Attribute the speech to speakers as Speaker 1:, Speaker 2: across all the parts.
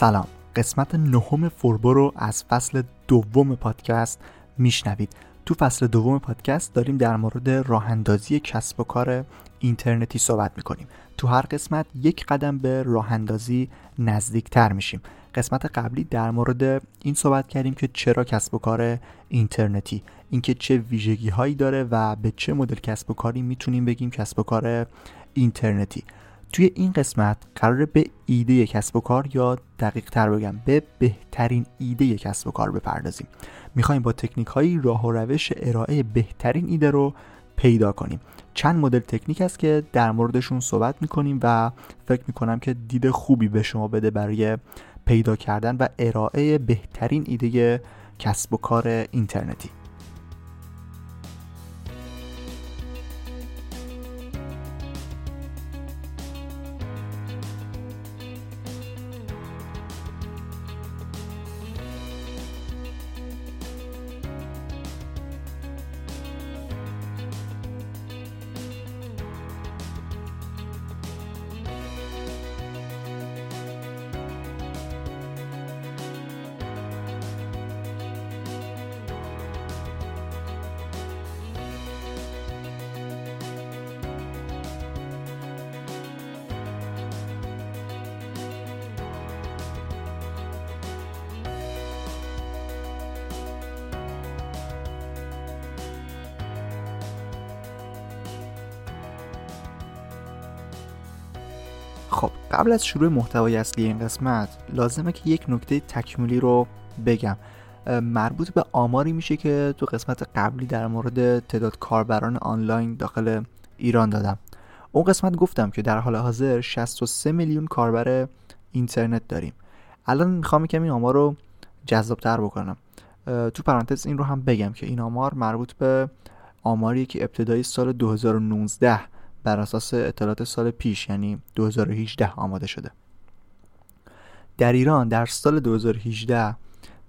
Speaker 1: سلام. قسمت نهم فوربو رو از فصل دوم پادکست میشنوید. تو فصل دوم پادکست داریم در مورد راه اندازی کسب و کار اینترنتی صحبت می‌کنیم. تو هر قسمت یک قدم به راه اندازی نزدیکتر میشیم. قسمت قبلی در مورد این صحبت کردیم که چرا کسب و کار اینترنتی اینکه چه ویژگی هایی داره و به چه مدل کسب و کاری می‌تونیم بگیم کسب و کار اینترنتی. توی این قسمت قراره به ایده کسب و کار یا دقیق تر بگم به بهترین ایده کسب و کار بپردازیم. می‌خوایم با تکنیک هایی راه و روش ارائه بهترین ایده رو پیدا کنیم. چند مدل تکنیک هست که در موردشون صحبت می‌کنیم و فکر می‌کنم که دید خوبی به شما بده برای پیدا کردن و ارائه بهترین ایده کسب و کار اینترنتی. قبل از شروع محتوای اصلی این قسمت لازمه که یک نکته تکمیلی رو بگم. مربوط به آماری میشه که تو قسمت قبلی در مورد تعداد کاربران آنلاین داخل ایران دادم. اون قسمت گفتم که در حال حاضر 63 میلیون کاربر اینترنت داریم. الان می‌خوام یکم این آمار رو جذابتر بکنم. تو پرانتز این رو هم بگم که این آمار مربوط به آماری که ابتدای سال 2019 بر اساس اطلاعات سال پیش یعنی 2018 آماده شده. در ایران در سال 2018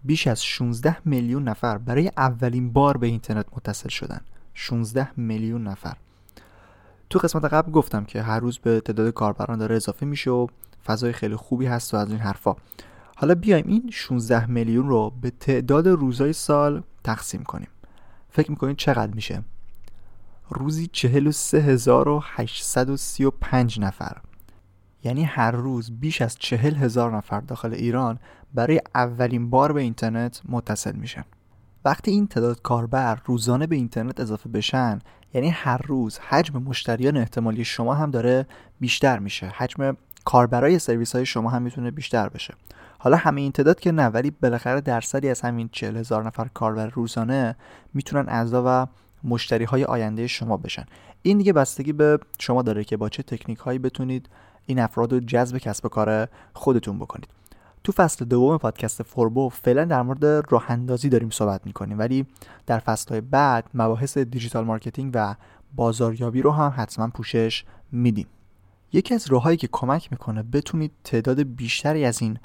Speaker 1: بیش از 16 میلیون نفر برای اولین بار به اینترنت متصل شدن. 16 میلیون نفر. تو قسمت قبل گفتم که هر روز به تعداد کاربران داره اضافه میشه و فضای خیلی خوبی هست و از این حرفا. حالا بیایم این 16 میلیون رو به تعداد روزهای سال تقسیم کنیم. فکر می‌کنید چقدر میشه؟ روزی 43835 نفر. یعنی هر روز بیش از چهل هزار نفر داخل ایران برای اولین بار به اینترنت متصل میشن. وقتی این تعداد کاربر روزانه به اینترنت اضافه بشن یعنی هر روز حجم مشتریان احتمالی شما هم داره بیشتر میشه. حجم کاربرای سرویس های شما هم می‌تونه بیشتر بشه. حالا همه این تعداد که نه ولی بالاخره درصدی از همین چهل هزار نفر کاربر روزانه می‌تونن اعضا و مشتری های آینده شما بشن. این دیگه بستگی به شما داره که با چه تکنیک هایی بتونید این افراد رو جذب کسب کار خودتون بکنید. تو فصل دوم پادکست فوربو فعلا در مورد راه اندازی داریم صحبت می‌کنیم ولی در فصل های بعد مباحث digital marketing و بازاریابی رو هم حتما پوشش میدیم. یکی از راههایی که کمک می‌کنه بتونید تعداد بیشتری از این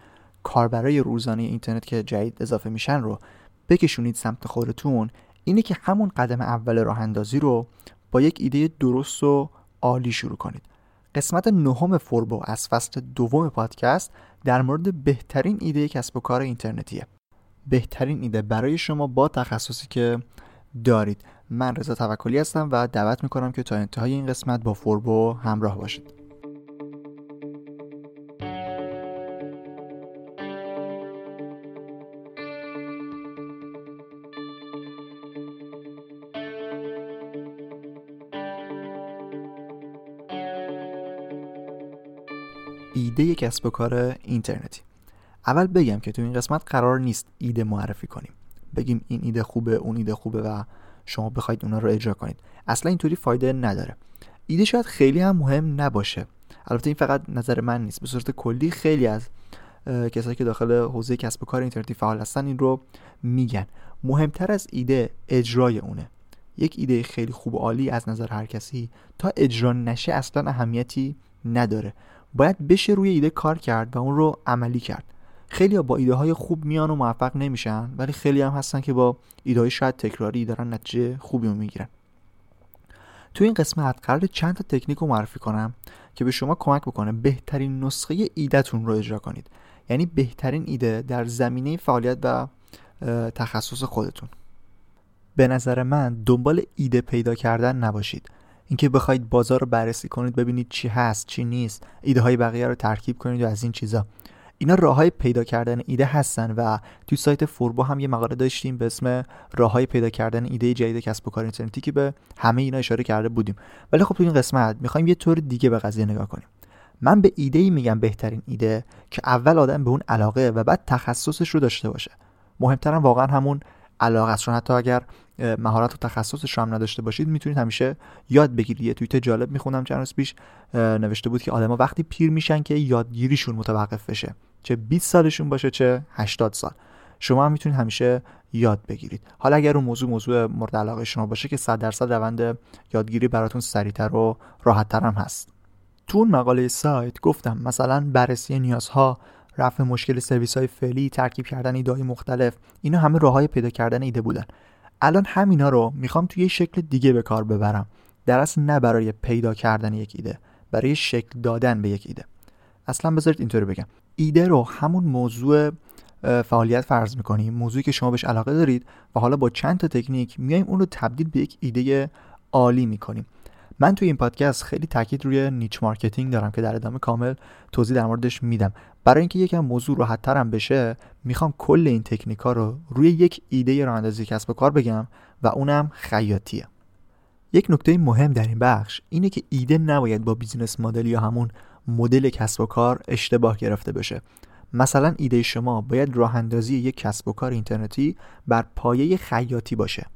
Speaker 1: کاربرای روزانه اینترنت که جدید اضافه میشن رو بکشونید سمت خودتون اینه که همون قدم اول راه اندازی رو با یک ایده درست و عالی شروع کنید. قسمت نهم فوربو از فصل دوم پادکست در مورد بهترین ایده کسب و کار اینترنتیه. بهترین ایده برای شما با تخصصی که دارید. من رضا توکلی هستم و دعوت می‌کنم که تا انتهای این قسمت با فوربو همراه باشید. ایده کسب و کار اینترنتی. اول بگم که تو این قسمت قرار نیست ایده معرفی کنیم. بگیم این ایده خوبه اون ایده خوبه و شما بخواید اونا رو اجرا کنید. اصلا اینطوری فایده نداره. ایده شاید خیلی هم مهم نباشه. البته این فقط نظر من نیست. به صورت کلی خیلی از کسایی که داخل حوزه کسب و کار اینترنتی فعال هستن این رو میگن. مهمتر از ایده اجرای اونه. یک ایده خیلی خوب و عالی از نظر هر کسی تا اجرا نشه اصلا اهمیتی نداره. باید بشه روی ایده کار کرد و اون رو عملی کرد. خیلی ها با ایده های خوب میان و موفق نمیشن ولی خیلی هم هستن که با ایده های شاید تکراری دارن نتیجه خوبی رو می‌گیرن. تو این قسمت قرار چند تا تکنیک رو معرفی کنم که به شما کمک بکنه بهترین نسخه ایدهتون رو اجرا کنید. یعنی بهترین ایده در زمینه فعالیت و تخصص خودتون. به نظر من دنبال ایده پیدا کردن نباشید. اینکه بخواید بازار رو بررسی کنید ببینید چی هست چی نیست ایده های بقیه رو ترکیب کنید و از این چیزا. اینا راه های پیدا کردن ایده هستن و تو سایت فوربو هم یه مقاله داشتیم به اسم راه های پیدا کردن ایده جدید کسب و کار اینترنتی که به همه اینا اشاره کرده بودیم. ولی خب تو این قسمت می‌خوایم یه طور دیگه به قضیه نگاه کنیم. من به ایده ای میگم بهترین ایده که اول آدم به اون علاقه و بعد تخصصش رو داشته باشه. مهمترم واقعا همون علاقه است. چون حتی اگر مهارت و تخصصش رو هم نداشته باشید می‌تونید همیشه یاد بگیرید. یه توییت جالب می‌خونم چند روز پیش نوشته بود که آدما وقتی پیر میشن که یادگیریشون متوقف بشه. چه 20 سالشون باشه چه 80 سال. شما هم می‌تونید همیشه یاد بگیرید. حالا اگر اون موضوع موضوع مورد علاقه شما باشه که 100 درصد روند یادگیری براتون سریعتر و راحتتر هم هست. تو اون مقاله سایت گفتم مثلا بررسی نیازها رفع مشکل سرویس های فعلی ترکیب کردن ایده مختلف اینا همه راه های پیدا کردن ایده بودن. الان همینا رو می‌خوام توی یه شکل دیگه به کار ببرم. در اصل نه برای پیدا کردن یک ایده برای شکل دادن به یک ایده. اصلا بذارید اینطوری بگم. ایده رو همون موضوع فعالیت فرض می‌کنیم موضوعی که شما بهش علاقه دارید و حالا با چند تا تکنیک میایم اون رو تبدیل به یک ایده عالی می‌کنیم. من توی این پادکست خیلی تاکید روی niche marketing دارم که در ادامه کامل توضیح در موردش میدم. برای اینکه یکم موضوع راحت ترم بشه می‌خوام کل این تکنیک رو روی یک ایده راه کسب و کار بگم و اونم خیاطیه. یک نکته مهم در این بخش اینه که ایده نباید با بیزینس مدل یا همون مدل کسب و کار اشتباه گرفته بشه. مثلا ایده شما باید راه اندازی یک کسب و کار اینترنتی بر پایه خیاطی باشه.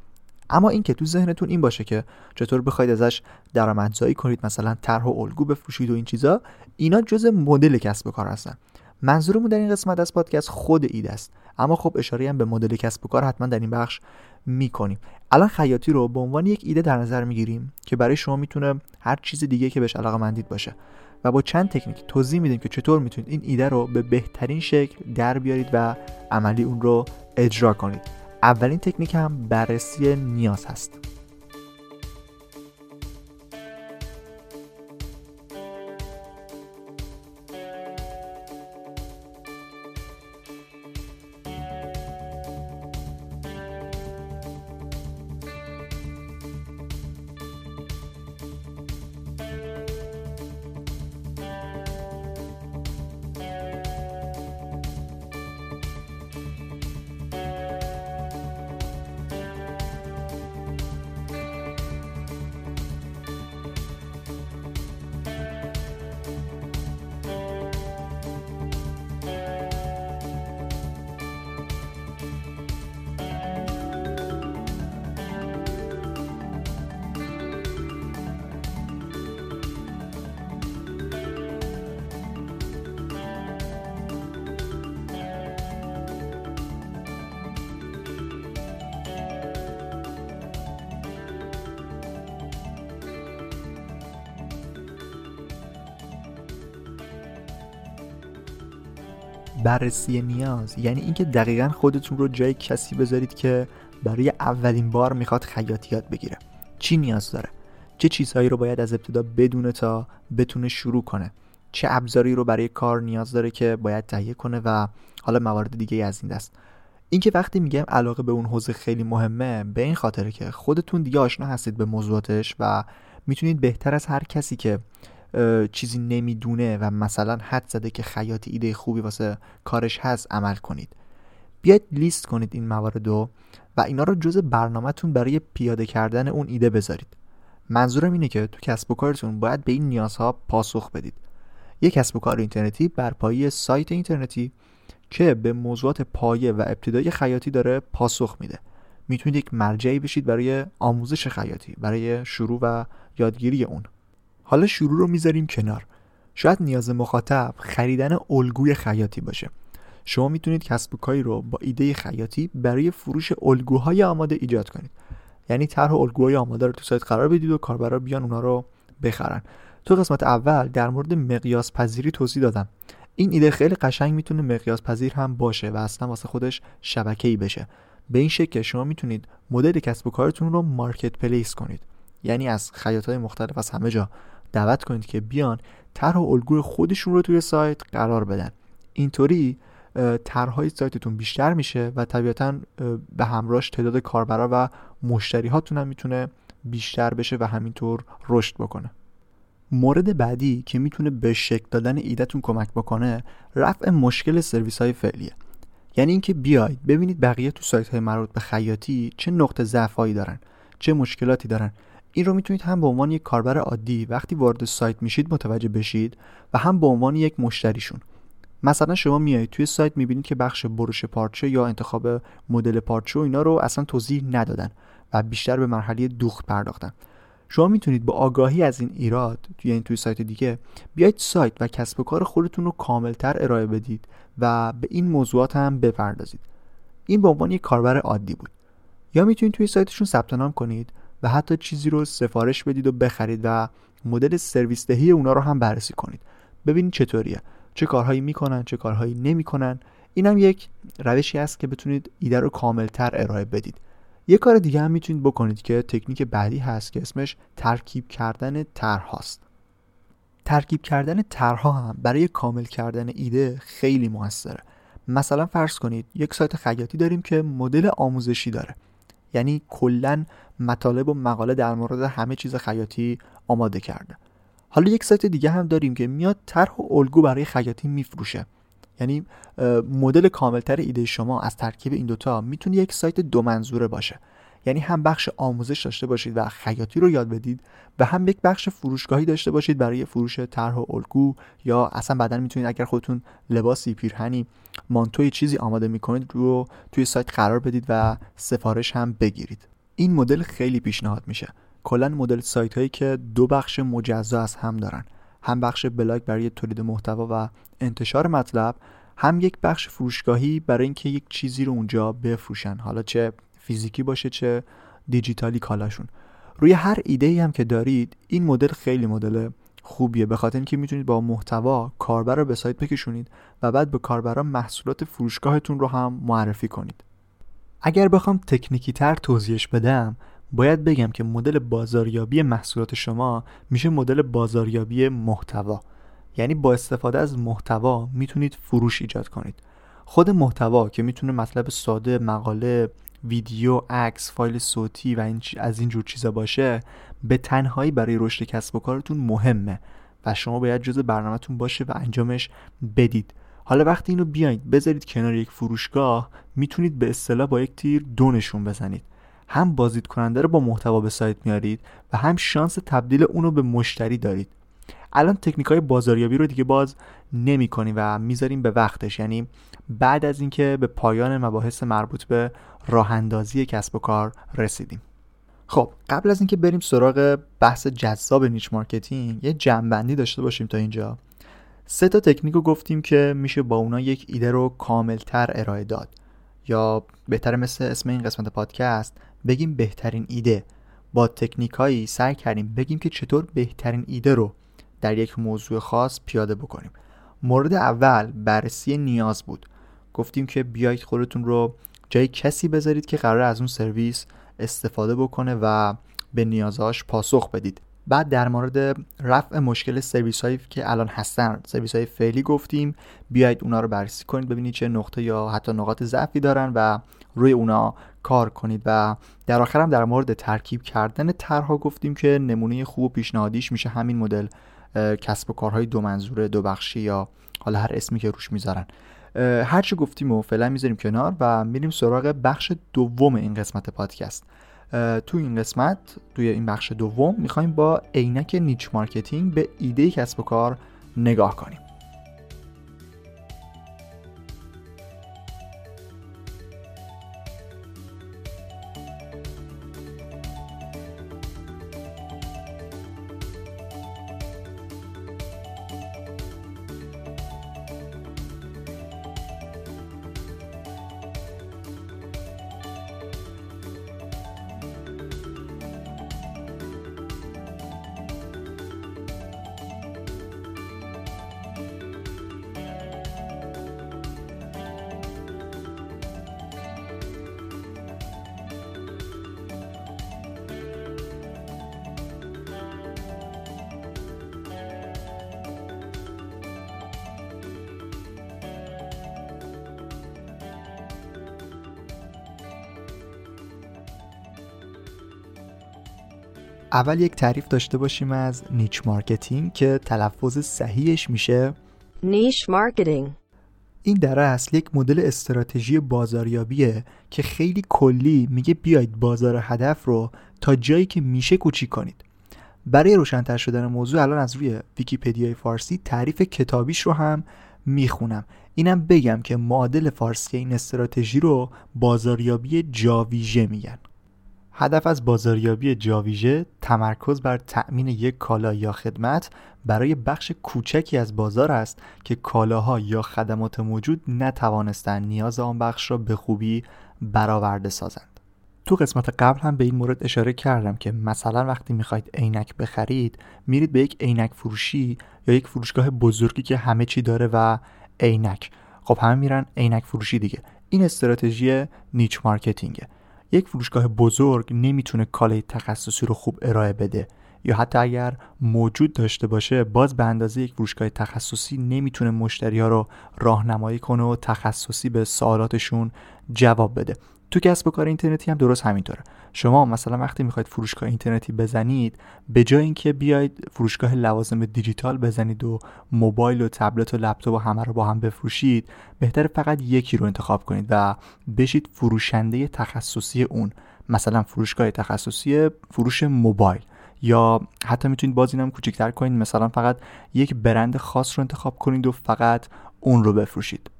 Speaker 1: اما اینکه تو ذهنتون این باشه که چطور بخواید ازش درآمدزایی کنید مثلا طرح و الگو بفروشید و این چیزا اینا جز مدل کسب و کار هستن. منظورمون در این قسمت از پادکست خود ایده است. اما خب اشاره هم به مدل کسب و کار حتما در این بخش می‌کنیم. الان خیاطی رو به عنوان یک ایده در نظر می‌گیریم که برای شما می‌تونه هر چیز دیگه که بهش علاقه مندید باشه و با چند تکنیک توضیح میدیم که چطور می‌تونید این ایده رو به بهترین شکل در بیارید و عملی اون رو اجرا کنید. اولین تکنیک هم بررسی نیاز هست. بررسی نیاز. یعنی اینکه دقیقا خودتون رو جای کسی بذارید که برای اولین بار می‌خواد خیاطیات بگیره. چی نیاز داره؟ چه چیزهایی رو باید از ابتدا بدونه تا بتونه شروع کنه؟ چه ابزاری رو برای کار نیاز داره که باید تهیه کنه و حالا موارد دیگه از این دست. اینکه وقتی میگم علاقه به اون حوزه خیلی مهمه به این خاطره که خودتون دیگه آشنا هستید به موضوعاتش و می‌تونید بهتر از هر کسی که چیزی نمی‌دونه و مثلا حد زده که خیاطی ایده خوبی واسه کارش هست عمل کنید. بیاید لیست کنید این موارد رو و اینا رو جز برنامهتون برای پیاده کردن اون ایده بذارید. منظورم اینه که تو کسب و کارتون باید به این نیازها پاسخ بدید. یک کسب و کار اینترنتی بر پایه سایت اینترنتی که به موضوعات پایه و ابتدای خیاطی داره پاسخ میده. می‌تونید یک مرجعی بشید برای آموزش خیاطی برای شروع و یادگیری اون. حالا شروع رو می‌ذاریم کنار. شاید نیاز مخاطب خریدن الگوی خیاطی باشه. شما می‌تونید کسب و کاری رو با ایده خیاطی برای فروش الگوهای آماده ایجاد کنید. یعنی طرح الگوهای آماده رو تو سایت قرار بدید و کاربرا بیان اونا رو بخرن. تو قسمت اول در مورد مقیاس پذیری توضیح دادم. این ایده خیلی قشنگ می‌تونه مقیاس پذیر هم باشه و اصلا واسه خودش شبکه‌ای بشه. به این شکل که شما می‌تونید مدل کسب و کارتون رو مارکت پلیس کنید. یعنی از خیاطای مختلف از همه جا. دعوت کنید که بیان طرح و الگوی خودشون رو توی سایت قرار بدن. اینطوری طرحهای سایتتون بیشتر میشه و طبیعتا به همراهش تعداد کاربرا و مشتری هاتون هم می‌تونه بیشتر بشه و همینطور رشد بکنه. مورد بعدی که می‌تونه به شکل دادن ایدهتون کمک بکنه رفع مشکل سرویس های فعلیه. یعنی اینکه بیاید ببینید بقیه تو سایت های مربوط به خیاطی چه نقطه ضعفایی دارن چه مشکلاتی دارن. این رو می‌تونید هم به عنوان یک کاربر عادی وقتی وارد سایت میشید متوجه بشید و هم به عنوان یک مشتریشون. مثلا شما میایید توی سایت می‌بینید که بخش بروش پارچه یا انتخاب مدل پارچه و اینا رو اصلا توضیح ندادن و بیشتر به مرحله دوخت پرداختن. شما می‌تونید با آگاهی از این ایراد توی این توی سایت دیگه بیاید سایت و کسب و کار خودتون رو کاملتر ارائه بدید و به این موضوعات هم بپردازید. این به عنوان یک کاربر عادی بود. یا می‌تونید توی سایتشون ثبت نام کنید و حتی چیزی رو سفارش بدید و بخرید و مدل سرویس دهی اونا رو هم بررسی کنید. ببینید چطوریه. چه کارهایی می‌کنن چه کارهایی نمی‌کنن. این هم یک روشی است که بتونید ایده رو کاملتر ارائه بدید. یه کار دیگه هم می‌تونید بکنید که تکنیک بعدی هست که اسمش ترکیب کردن طرح هاست ترکیب کردن طرحها هم برای کامل کردن ایده خیلی موثره. مثلا فرض کنید یک سایت خیاطی داریم که مدل آموزشی داره. یعنی کلا مطالب و مقاله در مورد همه چیز خیاطی آماده کرده. حالا یک سایت دیگه هم داریم که میاد طرح و الگو برای خیاطی میفروشه. یعنی مدل کاملتر ایده شما از ترکیب این دوتا می‌تونه یک سایت دو منظوره باشه. یعنی هم بخش آموزش داشته باشید و خیاطی رو یاد بدید و هم یک بخش فروشگاهی داشته باشید برای فروش طرح و الگو یا اصلا بعدا می‌تونید اگر خودتون لباسی پیرهنی مانتوی چیزی آماده می‌کنید رو توی سایت قرار بدید و سفارش هم بگیرید. این مدل خیلی پیشنهاد میشه. کلا مدل سایت هایی که دو بخش مجزا از هم دارن. هم بخش بلاگ برای تولید محتوا و انتشار مطلب هم یک بخش فروشگاهی برای اینکه یک چیزی رو اونجا بفروشن. حالا چه فیزیکی باشه چه دیجیتالی کالاشون. روی هر ایده ای هم که دارید این مدل خیلی مدل خوبیه. به خاطر اینکه می‌تونید با محتوا کاربر رو به سایت بکشونید و بعد به کاربران محصولات فروشگاهتون رو هم معرفی کنید. اگر بخوام تکنیکی تر توضیحش بدم باید بگم که مدل بازاریابی محصولات شما میشه مدل بازاریابی محتوا. یعنی با استفاده از محتوا می‌تونید فروش ایجاد کنید. خود محتوا که می‌تونه مطلب ساده مقاله ویدیو عکس فایل صوتی و این از این جور چیزا باشه به تنهایی برای رشد کسب و کارتون مهمه و شما باید جز برنامهتون باشه و انجامش بدید. حالا وقتی اینو بیاید بذارید کنار یک فروشگاه می‌تونید به اصطلاح با یک تیر دونشون بزنید. هم بازدید کننده رو با محتوا به سایت میارید و هم شانس تبدیل اونو به مشتری دارید. الان تکنیک های بازاریابی رو دیگه باز نمی کنیم و می‌ذاریم به وقتش. یعنی بعد از اینکه به پایان مباحث مربوط به راه اندازی کسب و کار رسیدیم. خب قبل از اینکه بریم سراغ بحث جذاب niche marketing یه جمع‌بندی داشته باشیم تا اینجا. سه تا تکنیک رو گفتیم که میشه با اونا یک ایده رو کاملتر ارائه داد. یا بهتر مثل اسم این قسمت پادکست بگیم بهترین ایده. با تکنیک هایی سعی کردیم بگیم که چطور بهترین ایده رو در یک موضوع خاص پیاده بکنیم. مورد اول بررسی نیاز بود. گفتیم که بیایید خودتون رو جای کسی بذارید که قرار از اون سرویس استفاده بکنه و به نیازهاش پاسخ بدید. بعد در مورد رفع مشکل سرویس هایی که الان هستن سرویس های فعلی گفتیم. بیایید اونا رو بررسی کنید ببینید چه نقطه یا حتی نقاط ضعفی دارن و روی اونا کار کنید. و در آخر هم در مورد ترکیب کردن طرحها گفتیم که نمونه خوب و پیشنهادیش میشه همین مدل کسب و کارهای دو منظوره دو بخشی یا حالا هر اسمی که روش می‌ذارن. هر چی گفتیم و فعلا می‌ذاریم کنار و میریم سراغ بخش دوم این قسمت پادکست. تو این قسمت توی این بخش دوم می‌خوایم با عینک niche marketing به ایده کسب و کار نگاه کنیم. اول یک تعریف داشته باشیم از niche marketing که تلفظ صحیحش میشه.
Speaker 2: niche marketing
Speaker 1: این در اصل یک مدل استراتژی بازاریابیه که خیلی کلی میگه بیاید بازار هدف رو تا جایی که میشه کوچیک کنید. برای روشنتر شدن موضوع الان از روی ویکیپدیای فارسی تعریف کتابیش رو هم می‌خونم. اینم بگم که معادل فارسی این استراتژی رو بازاریابی جاویژه میگن. هدف از بازاریابی جاویژه تمرکز بر تأمین یک کالا یا خدمت برای بخش کوچکی از بازار است که کالاها یا خدمات موجود نتوانستند نیاز آن بخش را به خوبی برآورده سازند. تو قسمت قبل هم به این مورد اشاره کردم که مثلا وقتی می‌خواید عینک بخرید میرید به یک عینک فروشی یا یک فروشگاه بزرگی که همه چی داره و عینک. خب همه میرن عینک فروشی دیگه. این استراتژی نیچ مارکتینگه. یک فروشگاه بزرگ نمی‌تونه کالای تخصصی رو خوب ارائه بده. یا حتی اگر موجود داشته باشه باز به اندازه یک فروشگاه تخصصی نمی‌تونه مشتری ها رو راهنمایی کنه و تخصصی به سوالاتشون جواب بده. تو کسب و کار اینترنتی هم درست همینطوره. شما مثلا وقتی می‌خواید فروشگاه اینترنتی بزنید به جای اینکه بیاید فروشگاه لوازم دیجیتال بزنید و موبایل و تبلت و لپتاپ و همه رو با هم بفروشید بهتر فقط یکی رو انتخاب کنید و بشید فروشنده تخصصی اون. مثلا فروشگاه تخصصی فروش موبایل. یا حتی می‌تونید باز اینم کوچکتر کنید مثلا فقط یک برند خاص رو انتخاب کنید و فقط اون رو بفروشید.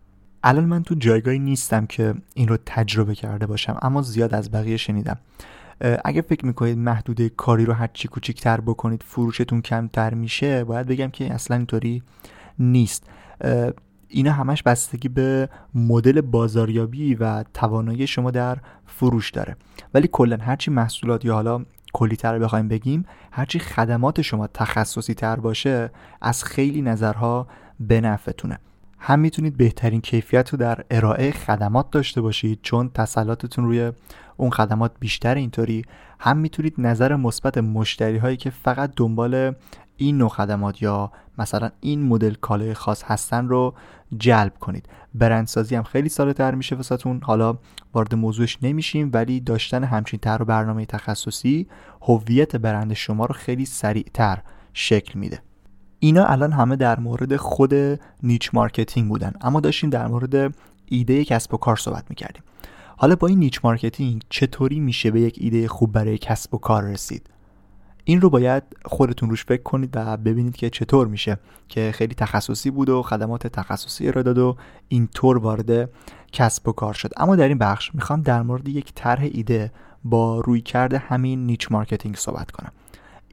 Speaker 1: الان من تو جایگاهی نیستم که این رو تجربه کرده باشم اما زیاد از بقیه شنیدم. اگه فکر می‌کنید محدوده کاری رو هرچی کوچیکتر بکنید فروشتون کمتر میشه باید بگم که اصلا اینطوری نیست. اینا همش بستگی به مدل بازاریابی و توانایی شما در فروش داره. ولی کلا هرچی محصولات یا حالا کلیتر بخوایم بگیم هرچی خدمات شما تخصصی تر باشه از خیلی نظرها به نفعتونه. هم می‌تونید بهترین کیفیت رو در ارائه خدمات داشته باشید چون تسلطتون روی اون خدمات بیشتر اینطوری. هم می‌تونید نظر مثبت مشتری هایی که فقط دنبال این نوع خدمات یا مثلا این مدل کالای خاص هستن رو جلب کنید. برندسازی هم خیلی ساده تر میشه واسهتون. حالا وارد موضوعش نمیشیم ولی داشتن همچین طرح و برنامه تخصصی هویت برند شما رو خیلی سریعتر شکل میده. اینا الان همه در مورد خود niche marketing بودن اما داشتیم در مورد ایده کسب و کار صحبت می‌کردیم. حالا با این niche marketing چطوری میشه به یک ایده خوب برای کسب و کار رسید؟ این رو باید خودتون روش فکر کنید و ببینید که چطور میشه که خیلی تخصصی بود و خدمات تخصصی ارائه داد و اینطور وارد کسب و کار شد. اما در این بخش می‌خوام در مورد یک طرح ایده با رویکرد همین niche marketing صحبت کنم.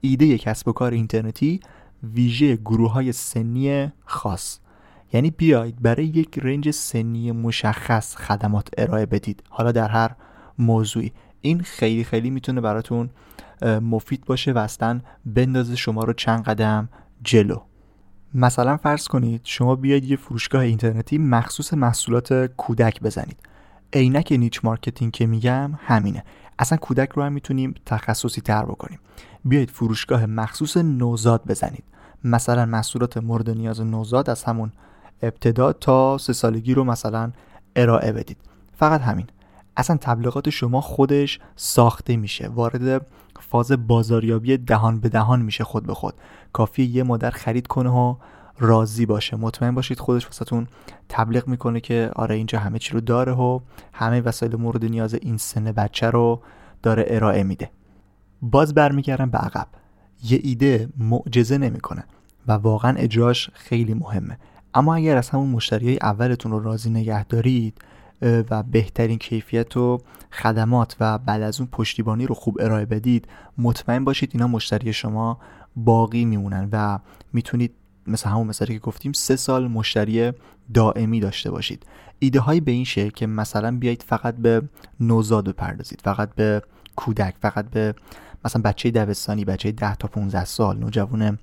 Speaker 1: ایده کسب و کار اینترنتی ویژه گروه های سنی خاص. یعنی بیایید برای یک رنج سنی مشخص خدمات ارائه بدید. حالا در هر موضوعی. این خیلی خیلی می‌تونه براتون مفید باشه و اصلا بندازه شما رو چند قدم جلو. مثلا فرض کنید شما بیاید یه فروشگاه اینترنتی مخصوص محصولات کودک بزنید. اینکه niche marketing که میگم همینه. اصلا کودک رو هم می‌تونیم تخصصی تر بکنیم. بیایید فروشگاه مخصوص نوزاد بزنید. مثلا محصولات مورد نیاز نوزاد از همون ابتدا تا سه سالگی رو مثلا ارائه بدید. فقط همین. اصلا تبلیغات شما خودش ساخته میشه. وارد فاز بازاریابی دهان به دهان میشه خود به خود. کافی یه مادر خرید کنه و راضی باشه. مطمئن باشید خودش واسهتون تبلیغ می‌کنه که آره اینجا همه چی رو داره و همه وسایل مورد نیاز این سن بچه رو داره ارائه میده. باز برمیگردم به عقب. یه ایده معجزه نمی‌کنه و واقعا اجراش خیلی مهمه. اما اگر از همون مشتری اولتون رو راضی نگه دارید و بهترین کیفیت و خدمات و بعد از اون پشتیبانی رو خوب ارائه بدید مطمئن باشید اینا مشتری شما باقی میمونن و می‌تونید مثل همون مثالی که گفتیم سه سال مشتری دائمی داشته باشید. ایده هایی به این شکل که مثلا بیایید فقط به نوزاد بپردازید فقط به کودک فقط به مثلا بچه دبستانی بچه 10 تا 15 سال نوجوان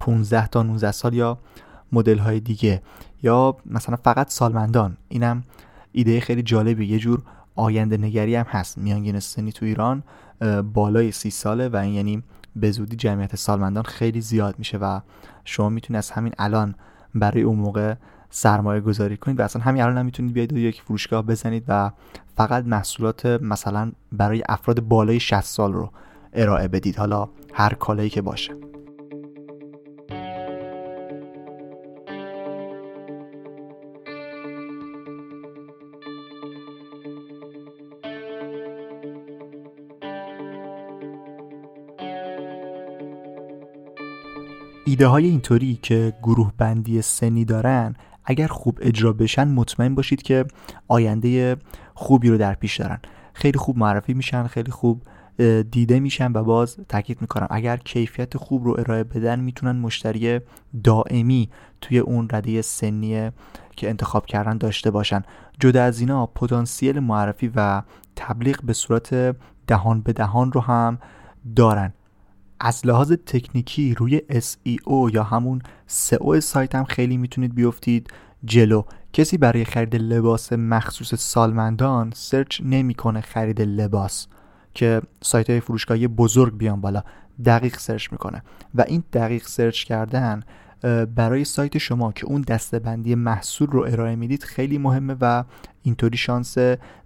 Speaker 1: 15 تا 19 سال یا مدل های دیگه یا مثلا فقط سالمندان اینم ایده خیلی جالبی. یه جور آینده نگری هم هست. میانگین سنی تو ایران بالای سی ساله و این یعنی به زودی جمعیت سالمندان خیلی زیاد میشه و شما می‌تونید از همین الان برای اون موقع سرمایه گذاری کنید و اصلا همین الان هم می‌تونید بیاید و یک فروشگاه بزنید و فقط محصولات مثلا برای افراد بالای 60 سال رو ارائه بدید. حالا هر کالایی که باشه. ایده های اینطوری که گروه بندی سنی دارن اگر خوب اجرا بشن مطمئن باشید که آینده خوبی رو در پیش دارن. خیلی خوب معرفی میشن خیلی خوب دیده میشن و باز تاکید می‌کنم اگر کیفیت خوب رو ارائه بدن می‌تونن مشتری دائمی توی اون رده سنی که انتخاب کردن داشته باشن. جدا از اینا پتانسیل معرفی و تبلیغ به صورت دهان به دهان رو هم دارن. از لحاظ تکنیکی روی SEO یا همون SEO سایت هم خیلی می‌تونید بیفتید جلو. کسی برای خرید لباس مخصوص سالمندان سرچ نمی‌کنه خرید لباس که سایت های فروشگاهی بزرگ بیان بالا. دقیق سرچ می‌کنه. و این دقیق سرچ کردن برای سایت شما که اون دسته‌بندی محصول رو ارائه می‌دید خیلی مهمه و اینطوری شانس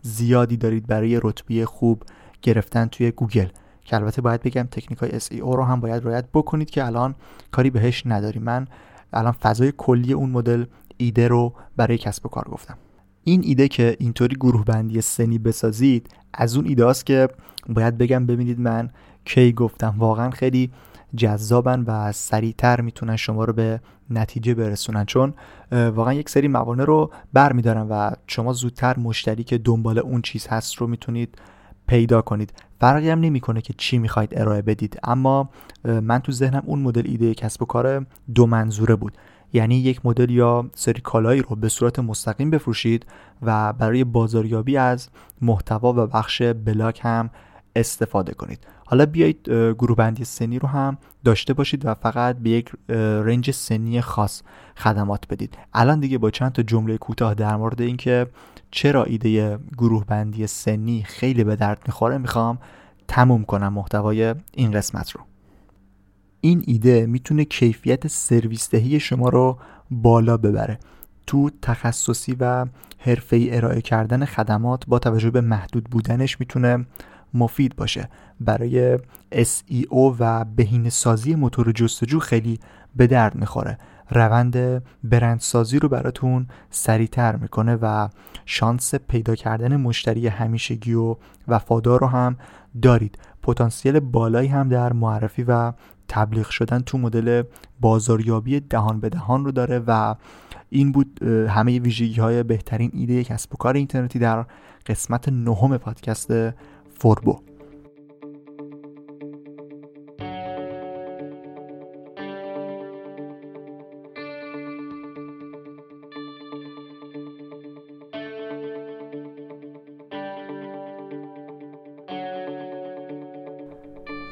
Speaker 1: زیادی دارید برای رتبه خوب گرفتن توی گوگل. که البته باید بگم تکنیک های SEO رو هم باید رعایت بکنید که الان کاری بهش نداری من الان فضای کلی اون مدل ایده رو برای کسب و کار گفتم. این ایده که اینطوری گروه بندی سنی بسازید از اون ایده است که باید بگم ببینید من کی گفتم. واقعا خیلی جذابن و سریعتر می‌تونن شما رو به نتیجه برسونن. چون واقعا یک سری موانع رو بر میدارن و شما زودتر مشتری که دنبال اون چیز هست رو می‌تونید پیدا کنید. فرقی هم نمی‌کنه که چی می‌خواید ارائه بدید. اما من تو ذهنم اون مدل ایده کسب و کار دو منظوره بود. یعنی یک مدل یا سری کالایی رو به صورت مستقیم بفروشید و برای بازاریابی از محتوا و بخش بلاک هم استفاده کنید. حالا بیایید گروه بندی سنی رو هم داشته باشید و فقط به یک رنج سنی خاص خدمات بدید. الان دیگه با چند تا جمله کوتاه در مورد اینکه چرا ایده گروه بندی سنی خیلی به درد می‌خوره می‌خوام تموم کنم محتوای این قسمت رو. این ایده می‌تونه کیفیت سرویس دهی شما رو بالا ببره. تو تخصصی و حرفه‌ای ارائه کردن خدمات با توجه به محدود بودنش می‌تونه مفید باشه. برای SEO و بهینه سازی موتور جستجو خیلی به درد می‌خوره. روند برندسازی رو براتون سریعتر می‌کنه و شانس پیدا کردن مشتری همیشگی و وفادار رو هم دارید. پتانسیل بالایی هم در معرفی و تبلیغ شدن تو مدل بازاریابی دهان به دهان رو داره و این بود همه ویژگی های بهترین ایده کسب و کار اینترنتی در قسمت نهم پادکست فوربو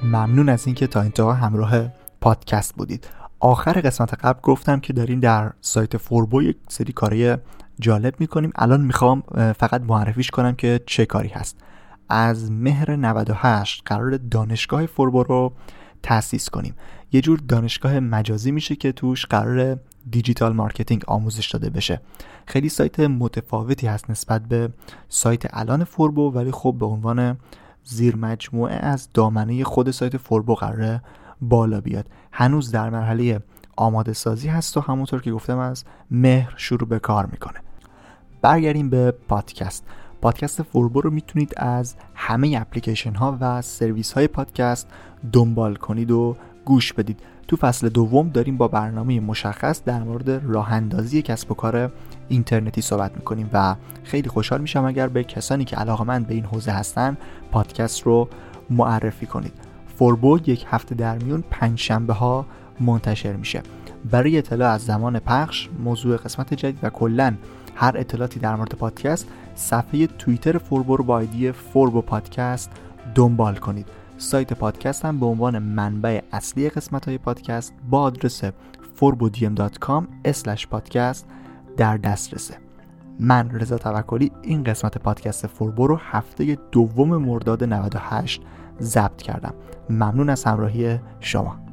Speaker 1: ممنون از اینکه تا اینجا همراه پادکست بودید. آخر قسمت قبل گفتم که داریم در سایت فوربو یک سری کاری جالب می‌کنیم. الان می‌خوام فقط معرفیش کنم که چه کاری هست. از مهر 98 قراره دانشگاه فوربو رو تأسیس کنیم. یه جور دانشگاه مجازی میشه که توش قراره digital marketing آموزش داده بشه. خیلی سایت متفاوتی هست نسبت به سایت الان فوربو ولی خب به عنوان زیر مجموعه از دامنه خود سایت فوربو قراره بالا بیاد. هنوز در مرحله آماده سازی هست و همونطور که گفتم از مهر شروع به کار می‌کنه. برگردیم به پادکست. پادکست فوربو رو می‌تونید از همه اپلیکیشن ها و سرویس های پادکست دنبال کنید و گوش بدید. تو فصل دوم داریم با برنامه مشخص در مورد راه اندازی کسب و کار اینترنتی صحبت می‌کنیم و خیلی خوشحال میشم اگر به کسانی که علاقمند به این حوزه هستن پادکست رو معرفی کنید. فوربو یک هفته در میون پنج شنبه ها منتشر میشه. برای اطلاع از زمان پخش موضوع قسمت جدید و کلا هر اطلاعاتی در مورد پادکست صفحه توییتر فوربو رو با آیدی فوربو پادکست دنبال کنید. سایت پادکست هم به عنوان منبع اصلی قسمت های پادکست با آدرس forbodiem.com پادکست در دسترسه. من رضا توکلی این قسمت پادکست فوربو رو هفته دوم مرداد 98 ضبط کردم. ممنون از همراهی شما.